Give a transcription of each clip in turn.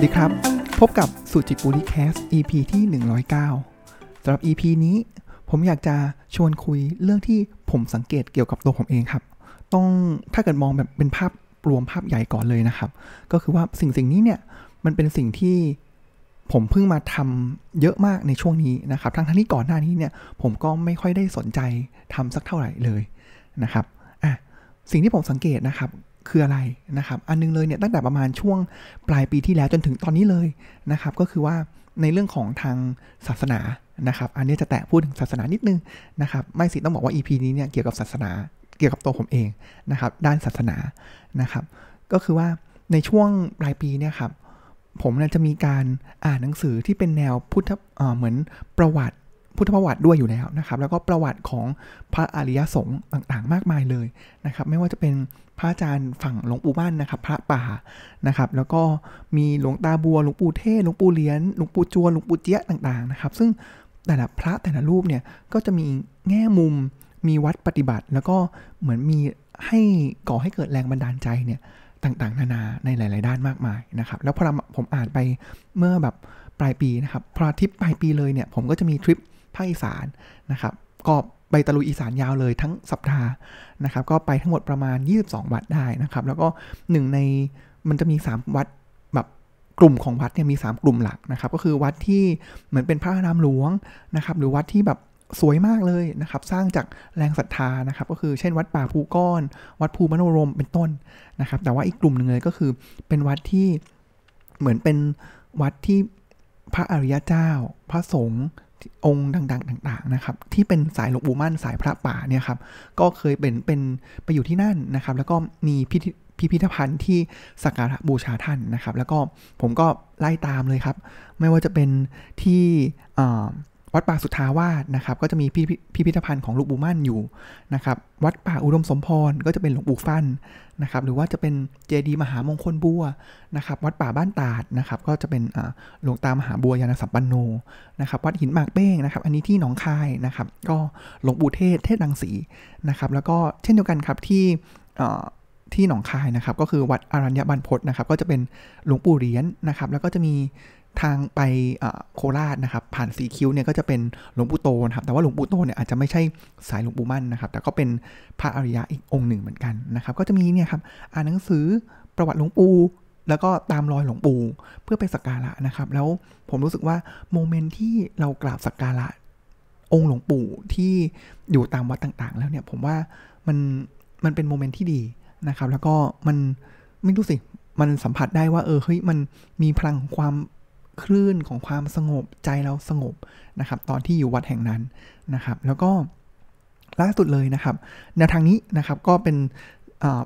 วัสดีครับ พบกับสุจิปุริแคส EP ที่ 109สำหรับ EP นี้ ผมอยากจะชวนคุยเรื่องที่ผมสังเกตเกี่ยวกับตัวผมเองครับ ต้องถ้าเกิดมองแบบเป็นภาพรวมภาพใหญ่ก่อนเลยนะครับ ก็คือว่าสิ่งสิ่งนี้เนี่ยมันเป็นสิ่งที่ผมเพิ่งมาทำเยอะมากในช่วงนี้นะครับ ทั้งทั้งที่ก่อนหน้านี้เนี่ยผมก็ไม่ค่อยได้สนใจทำสักเท่าไหร่เลยนะครับอะสิ่งที่ผมสังเกตนะครับ คืออะไรนะครับอันนึงเลยเนี่ยตั้งแต่ประมาณช่วงปลายปีที่แล้วจนถึงตอนนี้เลยนะครับก็คือว่าในเรื่องของทางศาสนานะครับอันนี้จะแตะพูดถึงศาสนานิดนึงนะครับไม่สิต้องบอกว่า EP นี้เนี่ยเกี่ยวกับศาสนาเกี่ยวกับตัวผมเองนะครับด้านศาสนานะครับก็คือว่าในช่วงปลายปีเนี่ยครับผมเนี่ยจะมีการอ่านหนังสือที่เป็นแนวพุทธเหมือนประวัติพุทธประวัติด้วยอยู่แล้วนะครับ แล้วก็ประวัติของพระอริยสงฆ์ต่างๆ มากมายเลยนะครับ ไม่ว่าจะเป็น พระอาจารย์ฝั่งหลวงปู่บ้านนะครับ พระป่านะครับ แล้วก็มีหลวงตาบัวหลวงปู่เทศหลวงปู่เลี้ยนหลวงปู่จวนหลวงปู่เจี๊ยต่างๆนะครับ ซึ่งแต่ละพระแต่ละรูปเนี่ยก็จะมีแง่มุมมีวัดปฏิบัติ แล้วก็เหมือนมีให้ก่อให้เกิดแรงบันดาลใจเนี่ยต่างๆ นานาในหลาย ๆ ด้านมากมายนะครับ แล้วพอผมอ่านไปเมื่อแบบปลายปีนะครับพอทริปปลายปีเลยเนี่ยผมก็จะมีทริปภาคอีสานนะครับก็ ไปตะลุยอีสานยาวเลยทั้งสัปดาห์นะครับ ก็ไปทั้งหมดประมาณ 22 วัดได้นะครับ แล้วก็หนึ่งในมันจะมี 3 วัดแบบกลุ่มของวัดเนี่ยมี 3 กลุ่มหลักนะครับ ก็คือวัดที่เหมือนเป็นพระนามหลวงนะครับ หรือวัดที่แบบสวยมากเลยนะครับ สร้างจากแรงศรัทธานะครับ ก็คือเช่นวัดป่าภูก้อน วัดภูมโนรมเป็นต้นนะครับ แต่ว่าอีกกลุ่มหนึ่งเลยก็คือเป็นวัดที่เหมือนเป็นวัดที่พระอริยเจ้า พระสงฆ์ องค์ดังๆต่างๆนะครับที่เป็นสายหลวงปู่มั่นสายพระป่าเนี่ยครับก็เคยเป็นเป็นไปอยู่ที่นั่นนะครับ แล้วก็มีพิพิพิธภัณฑ์ที่สักการะบูชาท่านนะครับ แล้วก็ผมก็ไล่ตามเลยครับ ไม่ว่าจะเป็นที่ วัดป่าสุทธาวาสนะครับ ก็จะมีพิพิธภัณฑ์ของหลวงปู่มั่นอยู่นะครับ วัดป่าอุดมสมพรก็จะเป็นหลวงปู่ฟันนะครับ หรือว่าจะเป็นเจดีย์มหามงคลบัวนะครับ วัดป่าบ้านตาดนะครับ ก็จะเป็นหลวงตามหาบัวยานสัมปันโนนะครับ วัดหินหมากเป้งนะครับ อันนี้ที่หนองคายนะครับ ก็หลวงปู่เทศเทศดังสีนะครับ แล้วก็เช่นเดียวกันครับที่ที่หนองคายนะครับ ก็คือวัดอรัญญบันพศนะครับ ก็จะเป็นหลวงปู่เหรียญนะครับ แล้วก็จะมี ทางไปโคราชนะครับ ผ่านสีคิ้วเนี่ยก็จะเป็นหลวงปู่โตนะครับ แต่ว่าหลวงปู่โตเนี่ยอาจจะไม่ใช่สายหลวงปู่มั่นนะครับ แต่ก็เป็นพระอริยะอีกองค์หนึ่งเหมือนกันนะครับ ก็จะมีเนี่ยครับอ่านหนังสือประวัติหลวงปู่แล้วก็ตามรอยหลวงปู่เพื่อไปสักการะนะครับ แล้วผมรู้สึกว่าโมเมนต์ที่เรากราบสักการะองค์หลวงปู่ที่อยู่ตามวัดต่างๆ แล้วเนี่ยผมว่ามันมันเป็นโมเมนต์ที่ดีนะครับ แล้วก็มันไม่รู้สิมันสัมผัสได้ว่าเออเฮ้ยมันมีพลังของความ คลื่นของความสงบใจเราสงบนะครับ ตอนที่อยู่วัดแห่งนั้นนะครับ แล้วก็ล่าสุดเลยนะครับแนวทางนี้นะครับก็เป็น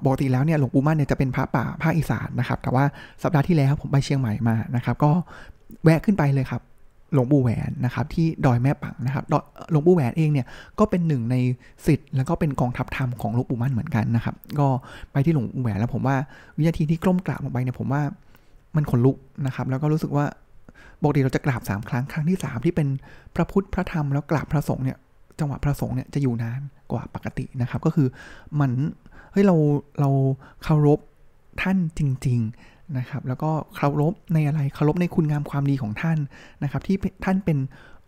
ปกติแล้วเนี่ยหลวงปู่มั่นเนี่ยจะเป็นพระป่าภาคอีสานนะครับ แต่ว่าสัปดาห์ที่แล้วผมไปเชียงใหม่มานะครับ ก็แวะขึ้นไปเลยครับหลวงปู่แหวนนะครับที่ดอยแม่ปังนะครับหลวงปู่แหวนเองเนี่ยก็เป็นหนึ่งในสิทธิ์แล้วก็เป็นกองทัพธรรมของหลวงปู่มั่นเหมือนกันนะครับ ก็ไปที่หลวงปู่แหวนแล้วผมว่าวินาทีที่กล้มกราบลงไปเนี่ยผมว่ามันขนลุกนะครับ แล้วก็รู้สึกว่า ปกติเราจะกราบสามครั้งครั้งที่สามที่เป็นพระพุทธพระธรรมแล้วกราบพระสงฆ์เนี่ยจังหวะพระสงฆ์เนี่ยจะอยู่นานกว่าปกตินะครับ ก็คือมันเฮ้ยเราเราเคารพท่านจริง ๆนะครับ แล้วก็เคารพในอะไรเคารพในคุณงามความดีของท่านนะครับ ที่ท่านเป็น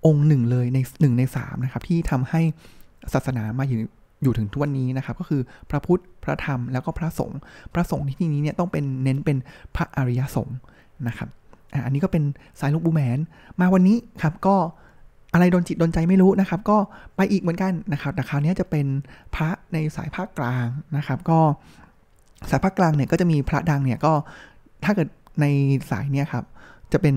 องค์หนึ่งเลยในหนึ่งในสามนะครับ ที่ทำให้ศาสนามาอยู่อยู่ถึงทุกวันนี้นะครับ ก็คือพระพุทธพระธรรมแล้วก็พระสงฆ์พระสงฆ์ที่ที่นี้เนี่ยต้องเป็นเน้นเป็นพระอริยสงฆ์นะครับ อันนี้ก็เป็นสายลูกบูแมน มาวันนี้ครับก็อะไรโดนจิตโดนใจไม่รู้นะครับ ก็ไปอีกเหมือนกันนะครับแต่คราวนี้จะเป็นพระในสายภาคกลางนะครับ ก็สายภาคกลางเนี่ยก็จะมีพระดังเนี่ยก็ถ้าเกิดในสายเนี่ยครับจะเป็น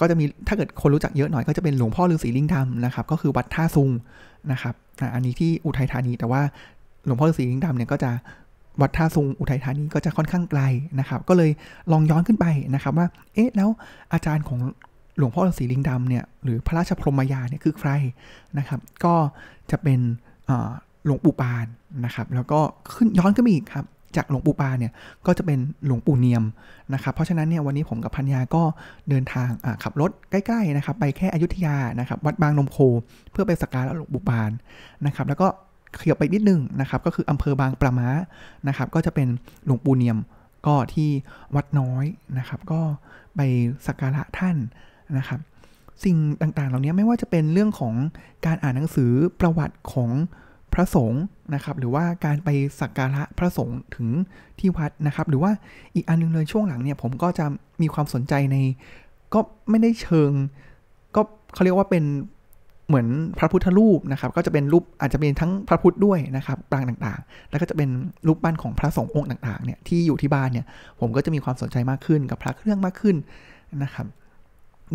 ก็จะมีถ้าเกิดคนรู้จักเยอะหน่อยก็จะเป็นหลวงพ่อฤาษีลิงดำนะครับ ก็คือวัดท่าซุงนะครับอันนี้ที่อุทัยธานีแต่ว่าหลวงพ่อฤาษีลิงดำเนี่ยก็จะ วัดท่าซุงอุทัยธานีก็จะค่อนข้างไกลนะครับ ก็เลยลองย้อนขึ้นไปนะครับว่า เอ๊ะ แล้วอาจารย์ของหลวงพ่อฤาษีลิงดำเนี่ย หรือพระราชพรหมยาเนี่ยคือใครนะครับ ก็จะเป็นหลวงปู่ปานนะครับ แล้วก็ขึ้นย้อนขึ้นอีกครับ จากหลวงปู่ปาเนี่ยก็จะเป็นหลวงปู่เนียมนะครับ เพราะฉะนั้นเนี่ยวันนี้ผมกับพัญญาก็เดินทางขับรถใกล้ๆนะครับ ไปแค่อยุธยานะครับ วัดบางนมโค เพื่อไปสักการะหลวงปู่ปานนะครับ แล้วก็ ขยับไปนิดนึงนะครับ ก็คืออำเภอบางปลาม้านะครับ ก็จะเป็นหลวงปู่เนียมก็ที่วัดน้อยนะครับ ก็ไปสักการะท่านนะครับ สิ่งต่างๆ เหล่านี้ไม่ว่าจะเป็นเรื่องของการอ่านหนังสือประวัติของพระสงฆ์นะครับ หรือว่าการไปสักการะพระสงฆ์ถึงที่วัดนะครับ หรือว่าอีกอันนึงเลยช่วงหลังเนี่ยผมก็จะมีความสนใจใน ก็ไม่ได้เชิง ก็เขาเรียกว่าเป็น เหมือนพระพุทธรูปนะครับก็จะเป็นรูปอาจจะเป็นทั้งพระพุทธด้วยนะครับปรางต่างๆ แล้วก็จะเป็นรูปปั้นของพระสงฆ์องค์ต่างๆเนี่ยที่อยู่ที่บ้านเนี่ยผมก็จะมีความสนใจมากขึ้นกับพระเครื่องมากขึ้นนะครับ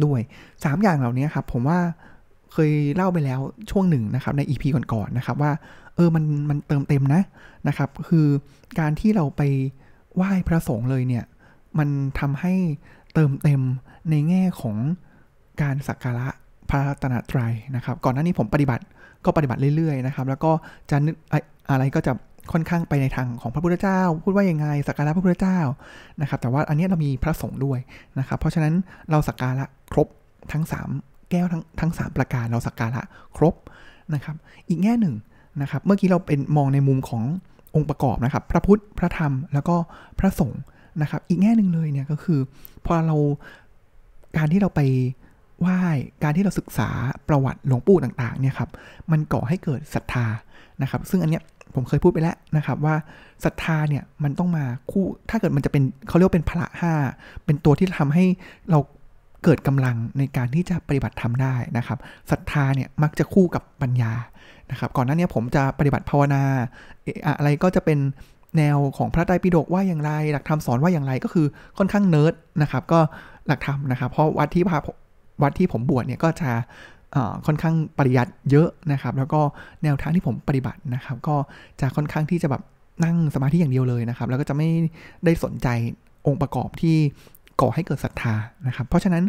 ด้วย 3 อย่างเหล่านี้ครับผมว่าเคยเล่าไปแล้วช่วงหนึ่งนะครับใน EP ก่อนๆนะครับว่าเออมันมันเติมเต็มนะนะครับ คือการที่เราไปไหว้พระสงฆ์เลยเนี่ยมันทำให้เติมเต็มในแง่ของการสักการะ พระตนตรัยนะครับ ก่อนหน้านี้ผมปฏิบัติก็ปฏิบัติเรื่อยๆนะครับ แล้วก็จะนึกอะไรก็จะค่อนข้างไปในทางของพระพุทธเจ้า พูดว่ายังไงสักการะพระพุทธเจ้านะครับ แต่ว่าอันนี้เรามีพระสงฆ์ด้วยนะครับ เพราะฉะนั้นเราสักการะครบทั้ง 3 แก้วทั้งทั้งสประการเราสักการะครบนะครับ อีกแง่หนึ่งนะครับ เมื่อกี้เราเป็นมองในมุมขององค์ประกอบนะครับ พระพุทธพระธรรมแล้วก็พระสงฆ์นะครับ อีกแง่หนึ่งเลยเนี่ยก็คือพอเราการที่เราไป ไหวการที่เราศึกษาประวัติหลวงปู่ต่างๆเนี่ยครับมันก่อให้เกิดศรัทธานะครับ ซึ่งอันเนี้ยผมเคยพูดไปแล้วนะครับว่าศรัทธาเนี่ยมันต้องมาคู่ถ้าเกิดมันจะเป็นเขาเรียกว่าเป็นพละห้าเป็นตัวที่ทำให้เราเกิดกำลังในการที่จะปฏิบัติทำได้นะครับศรัทธาเนี่ยมักจะคู่กับปัญญานะครับ ก่อนหน้านี้ผมจะปฏิบัติภาวนาอะไรก็จะเป็นแนวของพระไตรปิฎกว่าอย่างไร หลักธรรมสอนว่าอย่างไรก็คือค่อนข้างเนิร์ดนะครับ ก็หลักธรรมนะครับ เพราะวัดที่พา วัดที่ผมบวชเนี่ยก็จะค่อนข้างปริยัติเยอะนะครับ แล้วก็แนวทางที่ผมปฏิบัตินะครับ ก็จะค่อนข้างที่จะแบบนั่งสมาธิอย่างเดียวเลยนะครับ แล้วก็จะไม่ได้สนใจองค์ประกอบที่ก่อให้เกิดศรัทธานะครับ เพราะฉะนั้น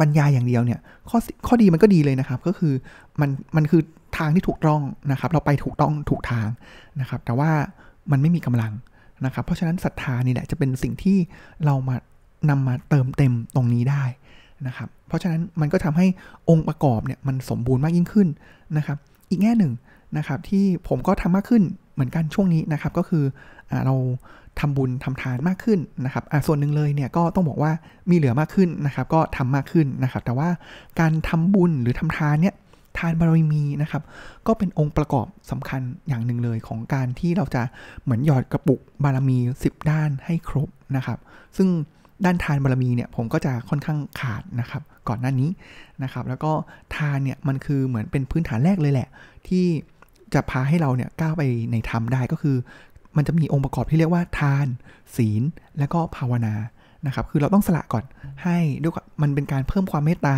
ปัญญาอย่างเดียวเนี่ยข้อข้อดีมันก็ดีเลยนะครับ ก็คือมันมันคือทางที่ถูกต้องนะครับ เราไปถูกต้องถูกทางนะครับ แต่ว่ามันไม่มีกำลังนะครับ เพราะฉะนั้นศรัทธานี่แหละจะเป็นสิ่งที่เรามานำมาเติมเต็มตรงนี้ได้ นะครับ เพราะฉะนั้นมันก็ทำให้องค์ประกอบเนี่ยมันสมบูรณ์มากยิ่งขึ้นนะครับ อีกแง่หนึ่งนะครับที่ผมก็ทำมากขึ้นเหมือนกันช่วงนี้นะครับ ก็คืออเราทำบุญทำทานมากขึ้นนะครับส่วนหนึ่งเลยเนี่ยก็ต้องบอกว่ามีเหลือมากขึ้นนะครับ ก็ทำมากขึ้นนะครับ แต่ว่าการทำบุญหรือทำทานเนี่ยทานบารมีนะครับ ก็เป็นองค์ประกอบสำคัญอย่างหนึ่งเลยของการที่เราจะเหมือนหยอดกระปุกบารมี 10 ด้านให้ครบนะครับ ซึ่ง ด้านทานบารมีเนี่ยผมก็จะค่อนข้างขาดนะครับ ก่อนหน้านี้นะครับ แล้วก็ทานเนี่ยมันคือเหมือนเป็นพื้นฐานแรกเลยแหละ ที่จะพาให้เราเนี่ยก้าวไปในธรรมได้ก็คือ มันจะมีองค์ประกอบที่เรียกว่าทาน ศีล และก็ภาวนานะครับ คือเราต้องสละก่อนให้ด้วยมันเป็นการเพิ่มความเมตตา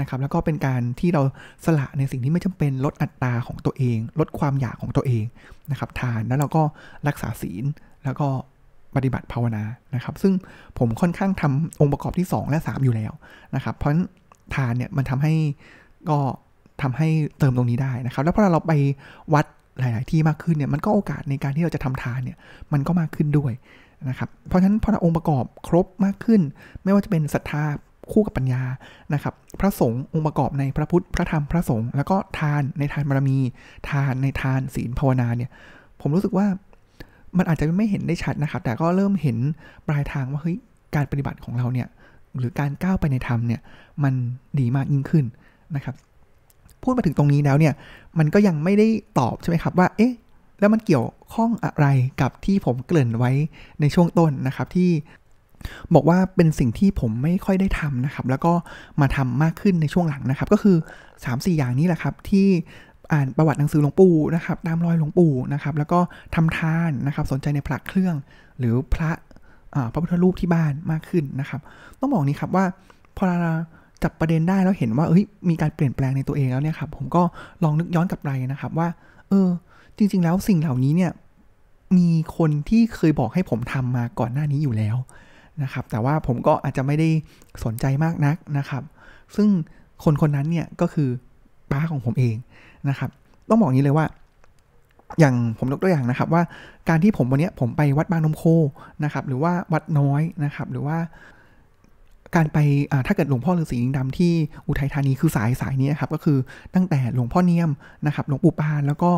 นะครับ แล้วก็เป็นการที่เราสละในสิ่งที่ไม่จำเป็นลดอัตราของตัวเอง ลดความอยากของตัวเองนะครับ ทานแล้วเราก็รักษาศีลแล้วก็ ปฏิบัติภาวนานะครับ ซึ่งผมค่อนข้างทำองค์ประกอบที่ 2 และ 3 อยู่แล้วนะครับ เพราะฉะนั้นทานเนี่ยมันทำให้ก็ทำให้เติมตรงนี้ได้นะครับ แล้วพอเราไปวัดหลาย ๆ ที่มากขึ้นเนี่ยมันก็โอกาสในการที่เราจะทำทานเนี่ยมันก็มากขึ้นด้วยนะครับ เพราะฉะนั้นพอเราองค์ประกอบครบมากขึ้น ไม่ว่าจะเป็นศรัทธาคู่กับปัญญานะครับ พระสงฆ์องค์ประกอบในพระพุทธพระธรรมพระสงฆ์แล้วก็ทานในทานบารมี ทานในทานศีลภาวนาเนี่ยผมรู้สึกว่า มันอาจจะไม่เห็นได้ชัดนะครับ แต่ก็เริ่มเห็นปลายทางว่าเฮ้ยการปฏิบัติของเราเนี่ยหรือการก้าวไปในธรรมเนี่ยมันดีมากยิ่งขึ้นนะครับ พูดมาถึงตรงนี้แล้วเนี่ยมันก็ยังไม่ได้ตอบใช่ไหมครับว่าเอ๊ะแล้วมันเกี่ยวข้องอะไรกับที่ผมเกริ่นไว้ในช่วงต้นนะครับที่บอกว่าเป็นสิ่งที่ผมไม่ค่อยได้ทำนะครับ แล้วก็มาทำมากขึ้นในช่วงหลังนะครับ ก็คือ 3-4 อย่างนี้แหละครับ ที่ อ่านประวัติหนังสือหลวงปู่นะครับตามรอยหลวงปู่นะครับ แล้วก็ทำทานนะครับ สนใจในพระเครื่อง หรือพระพระพุทธรูปที่บ้านมากขึ้นนะครับ ต้องบอกนี้ครับว่าพอเราจับประเด็นได้แล้วเห็นว่าเฮ้ยมีการเปลี่ยนแปลงในตัวเองแล้วเนี่ยครับผมก็ลองนึกย้อนกลับไปนะครับว่า เออ จริง ๆ แล้วสิ่งเหล่านี้เนี่ยมีคนที่เคยบอกให้ผมทำมาก่อนหน้านี้อยู่แล้วนะครับ แต่ว่าผมก็อาจจะไม่ได้สนใจมากนักนะครับ ซึ่งคนคนนั้นเนี่ยก็คือป้าของผมเอง นะครับ ต้องบอกงี้เลยว่า อย่างผมยกตัวอย่างนะครับ ว่าการที่ผมวันนี้ผมไปวัดบางนมโคนะครับ หรือว่าวัดน้อยนะครับ หรือว่าการไปถ้าเกิดหลวงพ่อฤาษีลิงดำที่อุทัยธานีคือสายสายนี้ครับก็คือตั้งแต่หลวงพ่อเนียมนะครับหลวงปู่ปานแล้วก็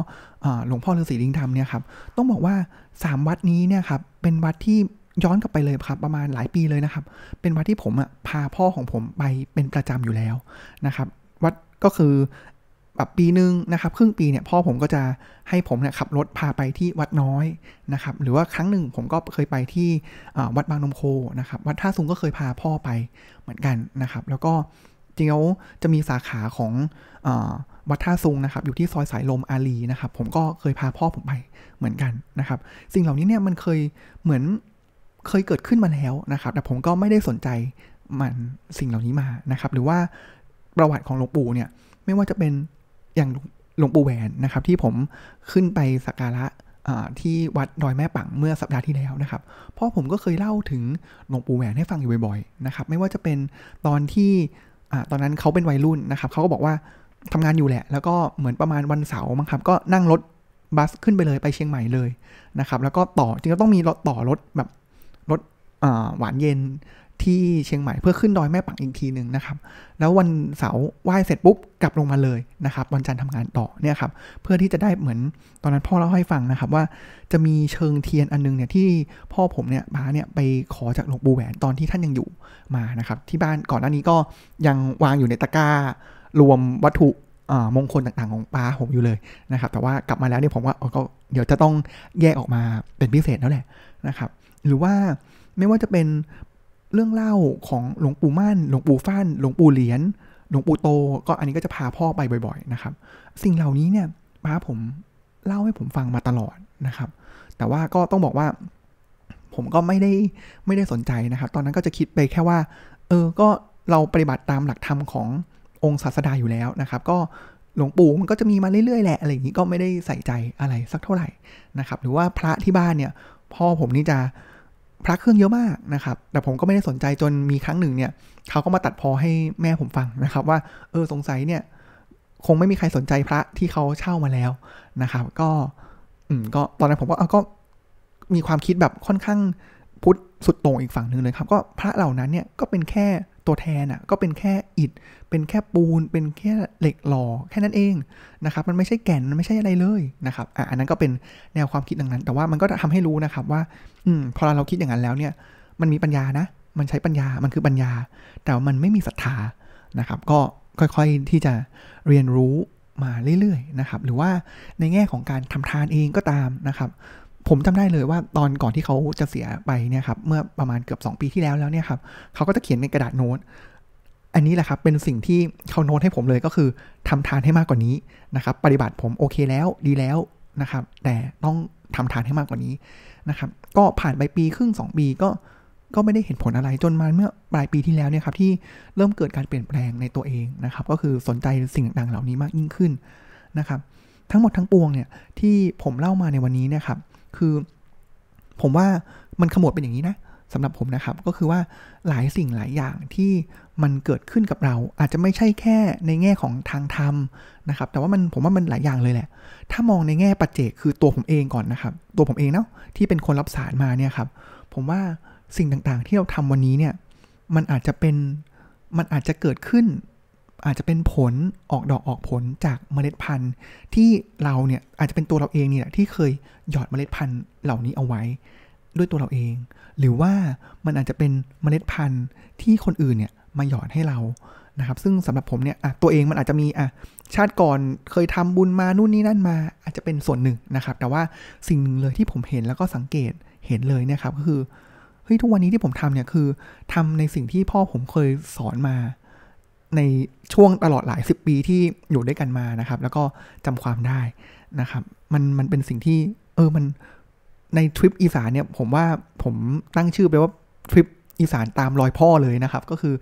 หลวงพ่อฤาษีลิงดำเนี่ยครับต้องบอกว่า 3 วัดนี้เนี่ยครับเป็นวัดที่ย้อนกลับไปเลยครับประมาณหลายปีเลยนะครับ เป็นวัดที่ผมอะพาพ่อของผมไปเป็นประจำอยู่แล้วนะครับ วัดก็คือ แบบปีหนึ่งนะครับครึ่งปีเนี่ยพ่อผมก็จะให้ผมเนี่ยขับรถพาไปที่วัดน้อยนะครับหรือว่าครั้งหนึ่งผมก็เคยไปที่วัดบางนมโคนะครับวัดท่าซุงก็เคยพาพ่อไปเหมือนกันนะครับ แล้วก็จริงๆจะมีสาขาของอวัดท่าซุงนะครับอยู่ที่ซอยสายลมอารีนะครับผมก็เคยพาพ่อผมไปเหมือนกันนะครับสิ่งเหล่านี้เนี่ยมันเคยเหมือนเคยเกิดขึ้นมาแล้วนะครับ แต่ผมก็ไม่ได้สนใจมันสิ่งเหล่านี้มานะครับ หรือว่าประวัติของหลวงปู่เนี่ยไม่ว่าจะเป็น อย่างหลวงปู่แหวนนะครับ ที่ผมขึ้นไปสักการะที่วัดดอยแม่ปังเมื่อสัปดาห์ที่แล้วนะครับพ่อผมก็เคยเล่าถึงหลวงปู่แหวนให้ฟังอยู่บ่อยๆนะครับ ไม่ว่าจะเป็นตอนที่ตอนนั้นเขาเป็นวัยรุ่นนะครับเขาก็บอกว่าทำงานอยู่แหละ แล้วก็เหมือนประมาณวันเสาร์มั้งครับ ก็นั่งรถบัสขึ้นไปเลยไปเชียงใหม่เลยนะครับ แล้วก็ต่อจริงก็ต้องมีรถต่อรถแบบรถหวานเย็น ที่เชียงใหม่เพื่อขึ้นดอยแม่ปังอีกทีหนึ่งนะครับ แล้ววันเสาร์ไหว้เสร็จปุ๊บกลับลงมาเลยนะครับ วันจันทร์ทำงานต่อเนี่ยครับเพื่อที่จะได้เหมือนตอนนั้นพ่อเล่าให้ฟังนะครับว่าจะมีเชิงเทียนอันนึงเนี่ยที่พ่อผมเนี่ยบ้าเนี่ยไปขอจากหลวงปู่แหวนตอนที่ท่านยังอยู่มานะครับที่บ้านก่อนหน้านี้ก็ยังวางอยู่ในตะกร้ารวมวัตถุมงคลต่างๆของป้าผมอยู่เลยนะครับแต่ว่ากลับมาแล้วเนี่ยผมว่าก็เดี๋ยวจะต้องแยกออกมาเป็นพิเศษแล้วแหละนะครับ หรือว่าไม่ว่าจะเป็น เรื่องเล่าของหลวงปู่มั่น หลวงปู่ฟั่น หลวงปู่เหรียญ หลวงปู่โต ก็อันนี้ก็จะพาพ่อไปบ่อยๆนะครับ สิ่งเหล่านี้เนี่ยป้าผมเล่าให้ผมฟังมาตลอดนะครับ แต่ว่าก็ต้องบอกว่า ผมก็ไม่ได้ไม่ได้สนใจนะครับ ตอนนั้นก็จะคิดไปแค่ว่า เออ ก็เราปฏิบัติตามหลักธรรมขององค์ศาสดาอยู่แล้วนะครับ ก็หลวงปู่มันก็จะมีมาเรื่อยๆแหละอะไรอย่างนี้ก็ไม่ได้ใส่ใจอะไรสักเท่าไหร่นะครับ หรือว่าพระที่บ้านเนี่ย พ่อผมนี่จะ พระเครื่องเยอะมากนะครับ แต่ผมก็ไม่ได้สนใจจนมีครั้งหนึ่งเนี่ยเขาก็มาตัดพอให้แม่ผมฟังนะครับ ว่าเออสงสัยเนี่ย คงไม่มีใครสนใจพระที่เขาเช่ามาแล้วนะครับ ก็อืมก็ตอนนั้นผมก็เอาก็มีความคิดแบบค่อนข้างพุทธสุดโต่งอีกฝั่งหนึ่งเลยครับ ก็พระเหล่านั้นเนี่ยก็เป็นแค่ ตัวแทนอะ่ะก็เป็นแค่อิฐ เป็นแค่ปูน เป็นแค่เหล็กหล่อแค่นั้นเองนะครับ มันไม่ใช่แก่น มันไม่ใช่อะไรเลยนะครับอะอันนั้นก็เป็นแนวความคิดดังนั้น แต่ว่ามันก็ทำให้รู้นะครับว่า อืมพอเราคิดอย่างนั้นแล้วเนี่ย มันมีปัญญานะ มันใช้ปัญญา มันคือปัญญา แต่มันไม่มีศรัทธานะครับ ก็ค่อยๆที่จะเรียนรู้มาเรื่อยๆนะครับ หรือว่าในแง่ของการทำทานเองก็ตามนะครับ ผมจำได้เลยว่าตอนก่อนที่เขาจะเสียไปเนี่ยครับเมื่อประมาณเกือบ 2 ปีที่แล้วแล้วเนี่ยครับเขาก็จะเขียนในกระดาษโน้ตอันนี้แหละครับเป็นสิ่งที่เขาโน้ตให้ผมเลยก็คือทำทานให้มากกว่านี้นะครับ ปฏิบัติผมโอเคแล้วดีแล้วนะครับ แต่ต้องทำทานให้มากกว่านี้นะครับ ก็ผ่านไปปีครึ่ง 2 ปีก็ก็ไม่ได้เห็นผลอะไรจนมาเมื่อปลายปีที่แล้วเนี่ยครับที่เริ่มเกิดการเปลี่ยนแปลงในตัวเองนะครับ ก็คือสนใจสิ่งต่างๆเหล่านี้มากยิ่งขึ้นนะครับ ทั้งหมดทั้งปวงเนี่ยที่ผมเล่ามาในวันนี้นะครับ คือ ผมว่ามันขมวดเป็นอย่างนี้นะสำหรับผมนะครับ ก็คือว่าหลายสิ่งหลายอย่างที่มันเกิดขึ้นกับเรา อาจจะไม่ใช่แค่ในแง่ของทางธรรมนะครับ แต่ว่ามันผมว่ามันหลายอย่างเลยแหละ ถ้ามองในแง่ปัจเจกคือตัวผมเองก่อนนะครับ ตัวผมเองเนาะที่เป็นคนรับสารมาเนี่ยครับผมว่าสิ่งต่างๆที่เราทำวันนี้เนี่ยมันอาจจะเป็นมันอาจจะเกิดขึ้น อาจจะเป็นผลออกดอกออกผลจากเมล็ดพันธุ์ที่เราเนี่ยอาจจะเป็นตัวเราเองเนี่ยที่เคยหยอดเมล็ดพันธุ์เหล่านี้เอาไว้ ด้วยตัวเราเอง หรือว่ามันอาจจะเป็นเมล็ดพันธุ์ที่คนอื่นเนี่ยมาหยอดให้เรานะครับซึ่งสำหรับผมเนี่ยตัวเองมันอาจจะมีอะชาติก่อนเคยทำบุญมานู่นนี่นั่นมา อาจจะเป็นส่วนหนึ่งนะครับ แต่ว่าสิ่งหนึ่งเลยที่ผมเห็นแล้วก็สังเกตเห็นเลยนะครับก็คือเฮ้ยทุกวันนี้ที่ผมทำเนี่ยคือทำในสิ่งที่พ่อผมเคยสอนมา ในช่วงตลอดหลายสิบปีที่อยู่ด้วยกันมานะครับ แล้วก็จำความได้นะครับ มันมันเป็นสิ่งที่ เออมันในทริปอีสานเนี่ย ผมว่าผมตั้งชื่อไปว่าทริปอีสานตามรอยพ่อเลยนะครับ ก็คือ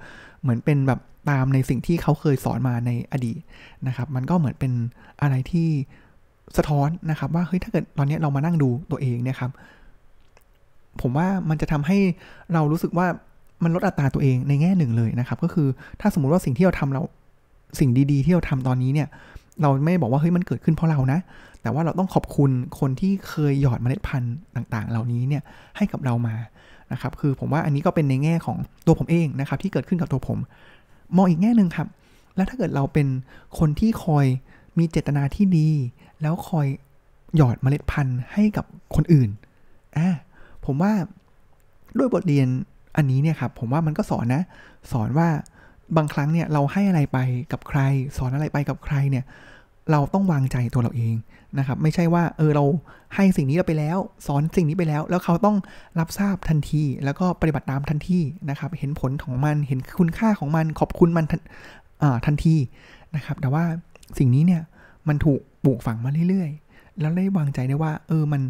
เหมือนเป็นแบบตามในสิ่งที่เขาเคยสอนมาในอดีตนะครับ มันก็เหมือนเป็นอะไรที่สะท้อนนะครับ ว่าเฮ้ยถ้าเกิดตอนนี้เรามานั่งดูตัวเองเนี่ยครับ ผมว่ามันจะทำให้เรารู้สึกว่า มันลดอัตราตัวเองในแง่หนึ่งเลยนะครับ ก็คือถ้าสมมุติว่าสิ่งที่เราทำเราสิ่งดีๆ ที่เราทำตอนนี้เนี่ยเราไม่บอกว่าเฮ้ยมันเกิดขึ้นเพราะเรานะ แต่ว่าเราต้องขอบคุณคนที่เคยหยอดเมล็ดพันธุ์ต่างๆ เหล่านี้เนี่ยให้กับเรามานะครับ คือผมว่าอันนี้ก็เป็นในแง่ของตัวผมเองนะครับ ที่เกิดขึ้นกับตัวผม มองอีกแง่หนึ่งครับ แล้วถ้าเกิดเราเป็นคนที่คอยมีเจตนาที่ดี แล้วคอยหยอดเมล็ดพันธุ์ให้กับคนอื่นอ่าผมว่าด้วยบทเรียน อันนี้เนี่ยครับผมว่ามันก็สอนนะ สอนว่าบางครั้งเนี่ยเราให้อะไรไปกับใคร สอนอะไรไปกับใครเนี่ย เราต้องวางใจตัวเราเองนะครับ ไม่ใช่ว่าเออเราให้สิ่งนี้เราไปแล้ว สอนสิ่งนี้ไปแล้ว แล้วเขาต้องรับทราบทันที แล้วก็ปฏิบัติตามทันทีนะครับ เห็นผลของมันเห็นคุณค่าของมันขอบคุณมันทันทันทีนะครับ แต่ว่าสิ่งนี้เนี่ยมันถูกปลูกฝังมาเรื่อยๆ แล้วได้วางใจได้ว่า เออมัน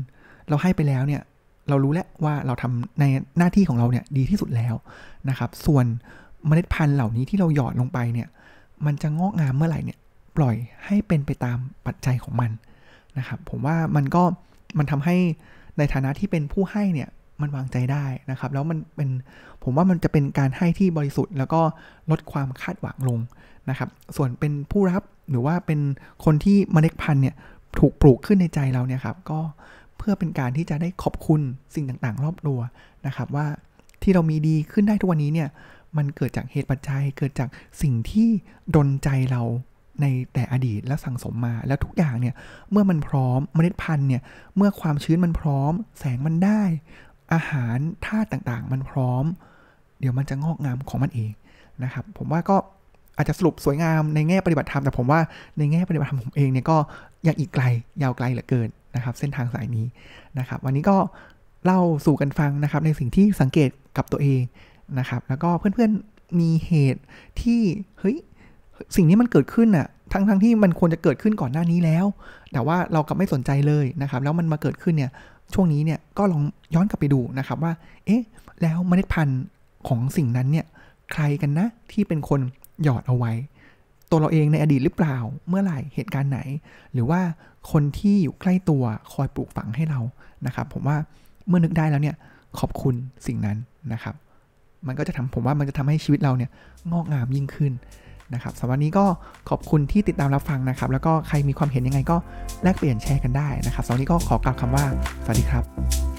เราให้ไปแล้วเนี่ย เรารู้แล้วว่าเราทำในหน้าที่ของเราเนี่ยดีที่สุดแล้วนะครับ ส่วนเมล็ดพันธุ์เหล่านี้ที่เราหยอดลงไปเนี่ย มันจะงอกงามเมื่อไหร่เนี่ยปล่อยให้เป็นไปตามปัจจัยของมันนะครับ ผมว่ามันก็มันทำให้ในฐานะที่เป็นผู้ให้เนี่ยมันวางใจได้นะครับ แล้วมันเป็นผมว่ามันจะเป็นการให้ที่บริสุทธิ์ แล้วก็ลดความคาดหวังลงนะครับ ส่วนเป็นผู้รับหรือว่าเป็นคนที่เมล็ดพันธุ์เนี่ยถูกปลูกขึ้นในใจเราเนี่ยครับ ก็ เพื่อเป็นการที่จะได้ขอบคุณสิ่งต่างๆ รอบตัวนะครับว่าที่เรามีดีขึ้นได้ทุกวันนี้เนี่ยมันเกิดจากเหตุปัจจัยเกิดจากสิ่งที่ดนใจเราในแต่อดีตและสั่งสมมาแล้วทุกอย่างเนี่ยเมื่อมันพร้อมเมล็ดพันธุ์เนี่ยเมื่อความชื้นมันพร้อม แสงมันได้ อาหารธาตุต่างๆ มันพร้อม เดี๋ยวมันจะงอกงามของมันเองนะครับ ผมว่าก็อาจจะสรุปสวยงามในแง่ปฏิบัติธรรมแต่ผมว่าในแง่ปฏิบัติธรรมผมเองเนี่ยก็ยังอีกไกลยาวไกลเหลือเกิน นะครับ เส้นทางสายนี้นะครับ วันนี้ก็เล่าสู่กันฟังนะครับ ในสิ่งที่สังเกตกับตัวเองนะครับ แล้วก็เพื่อนๆมีเหตุที่เฮ้ยสิ่งนี้มันเกิดขึ้นอะทั้งทั้งที่มันควรจะเกิดขึ้นก่อนหน้านี้แล้ว แต่ว่าเรากลับไม่สนใจเลยนะครับ แล้วมันมาเกิดขึ้นเนี่ยช่วงนี้เนี่ยก็ลองย้อนกลับไปดูนะครับว่า เอ๊ะ แล้วเมล็ดพันธุ์ของสิ่งนั้นเนี่ยใครกันนะที่เป็นคนหยอดเอาไว้ ตัวเราเองในอดีตหรือเปล่า เมื่อไหร่เหตุการณ์ไหน หรือว่าคนที่อยู่ใกล้ตัวคอยปลูกฝังให้เรานะครับ ผมว่าเมื่อนึกได้แล้วเนี่ยขอบคุณสิ่งนั้นนะครับ มันก็จะทำผมว่ามันจะทำให้ชีวิตเราเนี่ยงอกงามยิ่งขึ้นนะครับสำหรับวันนี้ก็ขอบคุณที่ติดตามรับฟังนะครับ แล้วก็ใครมีความเห็นยังไงก็แลกเปลี่ยนแชร์กันได้นะครับสำหรับวันนี้ก็ขอกล่าวคำว่า สวัสดีครับ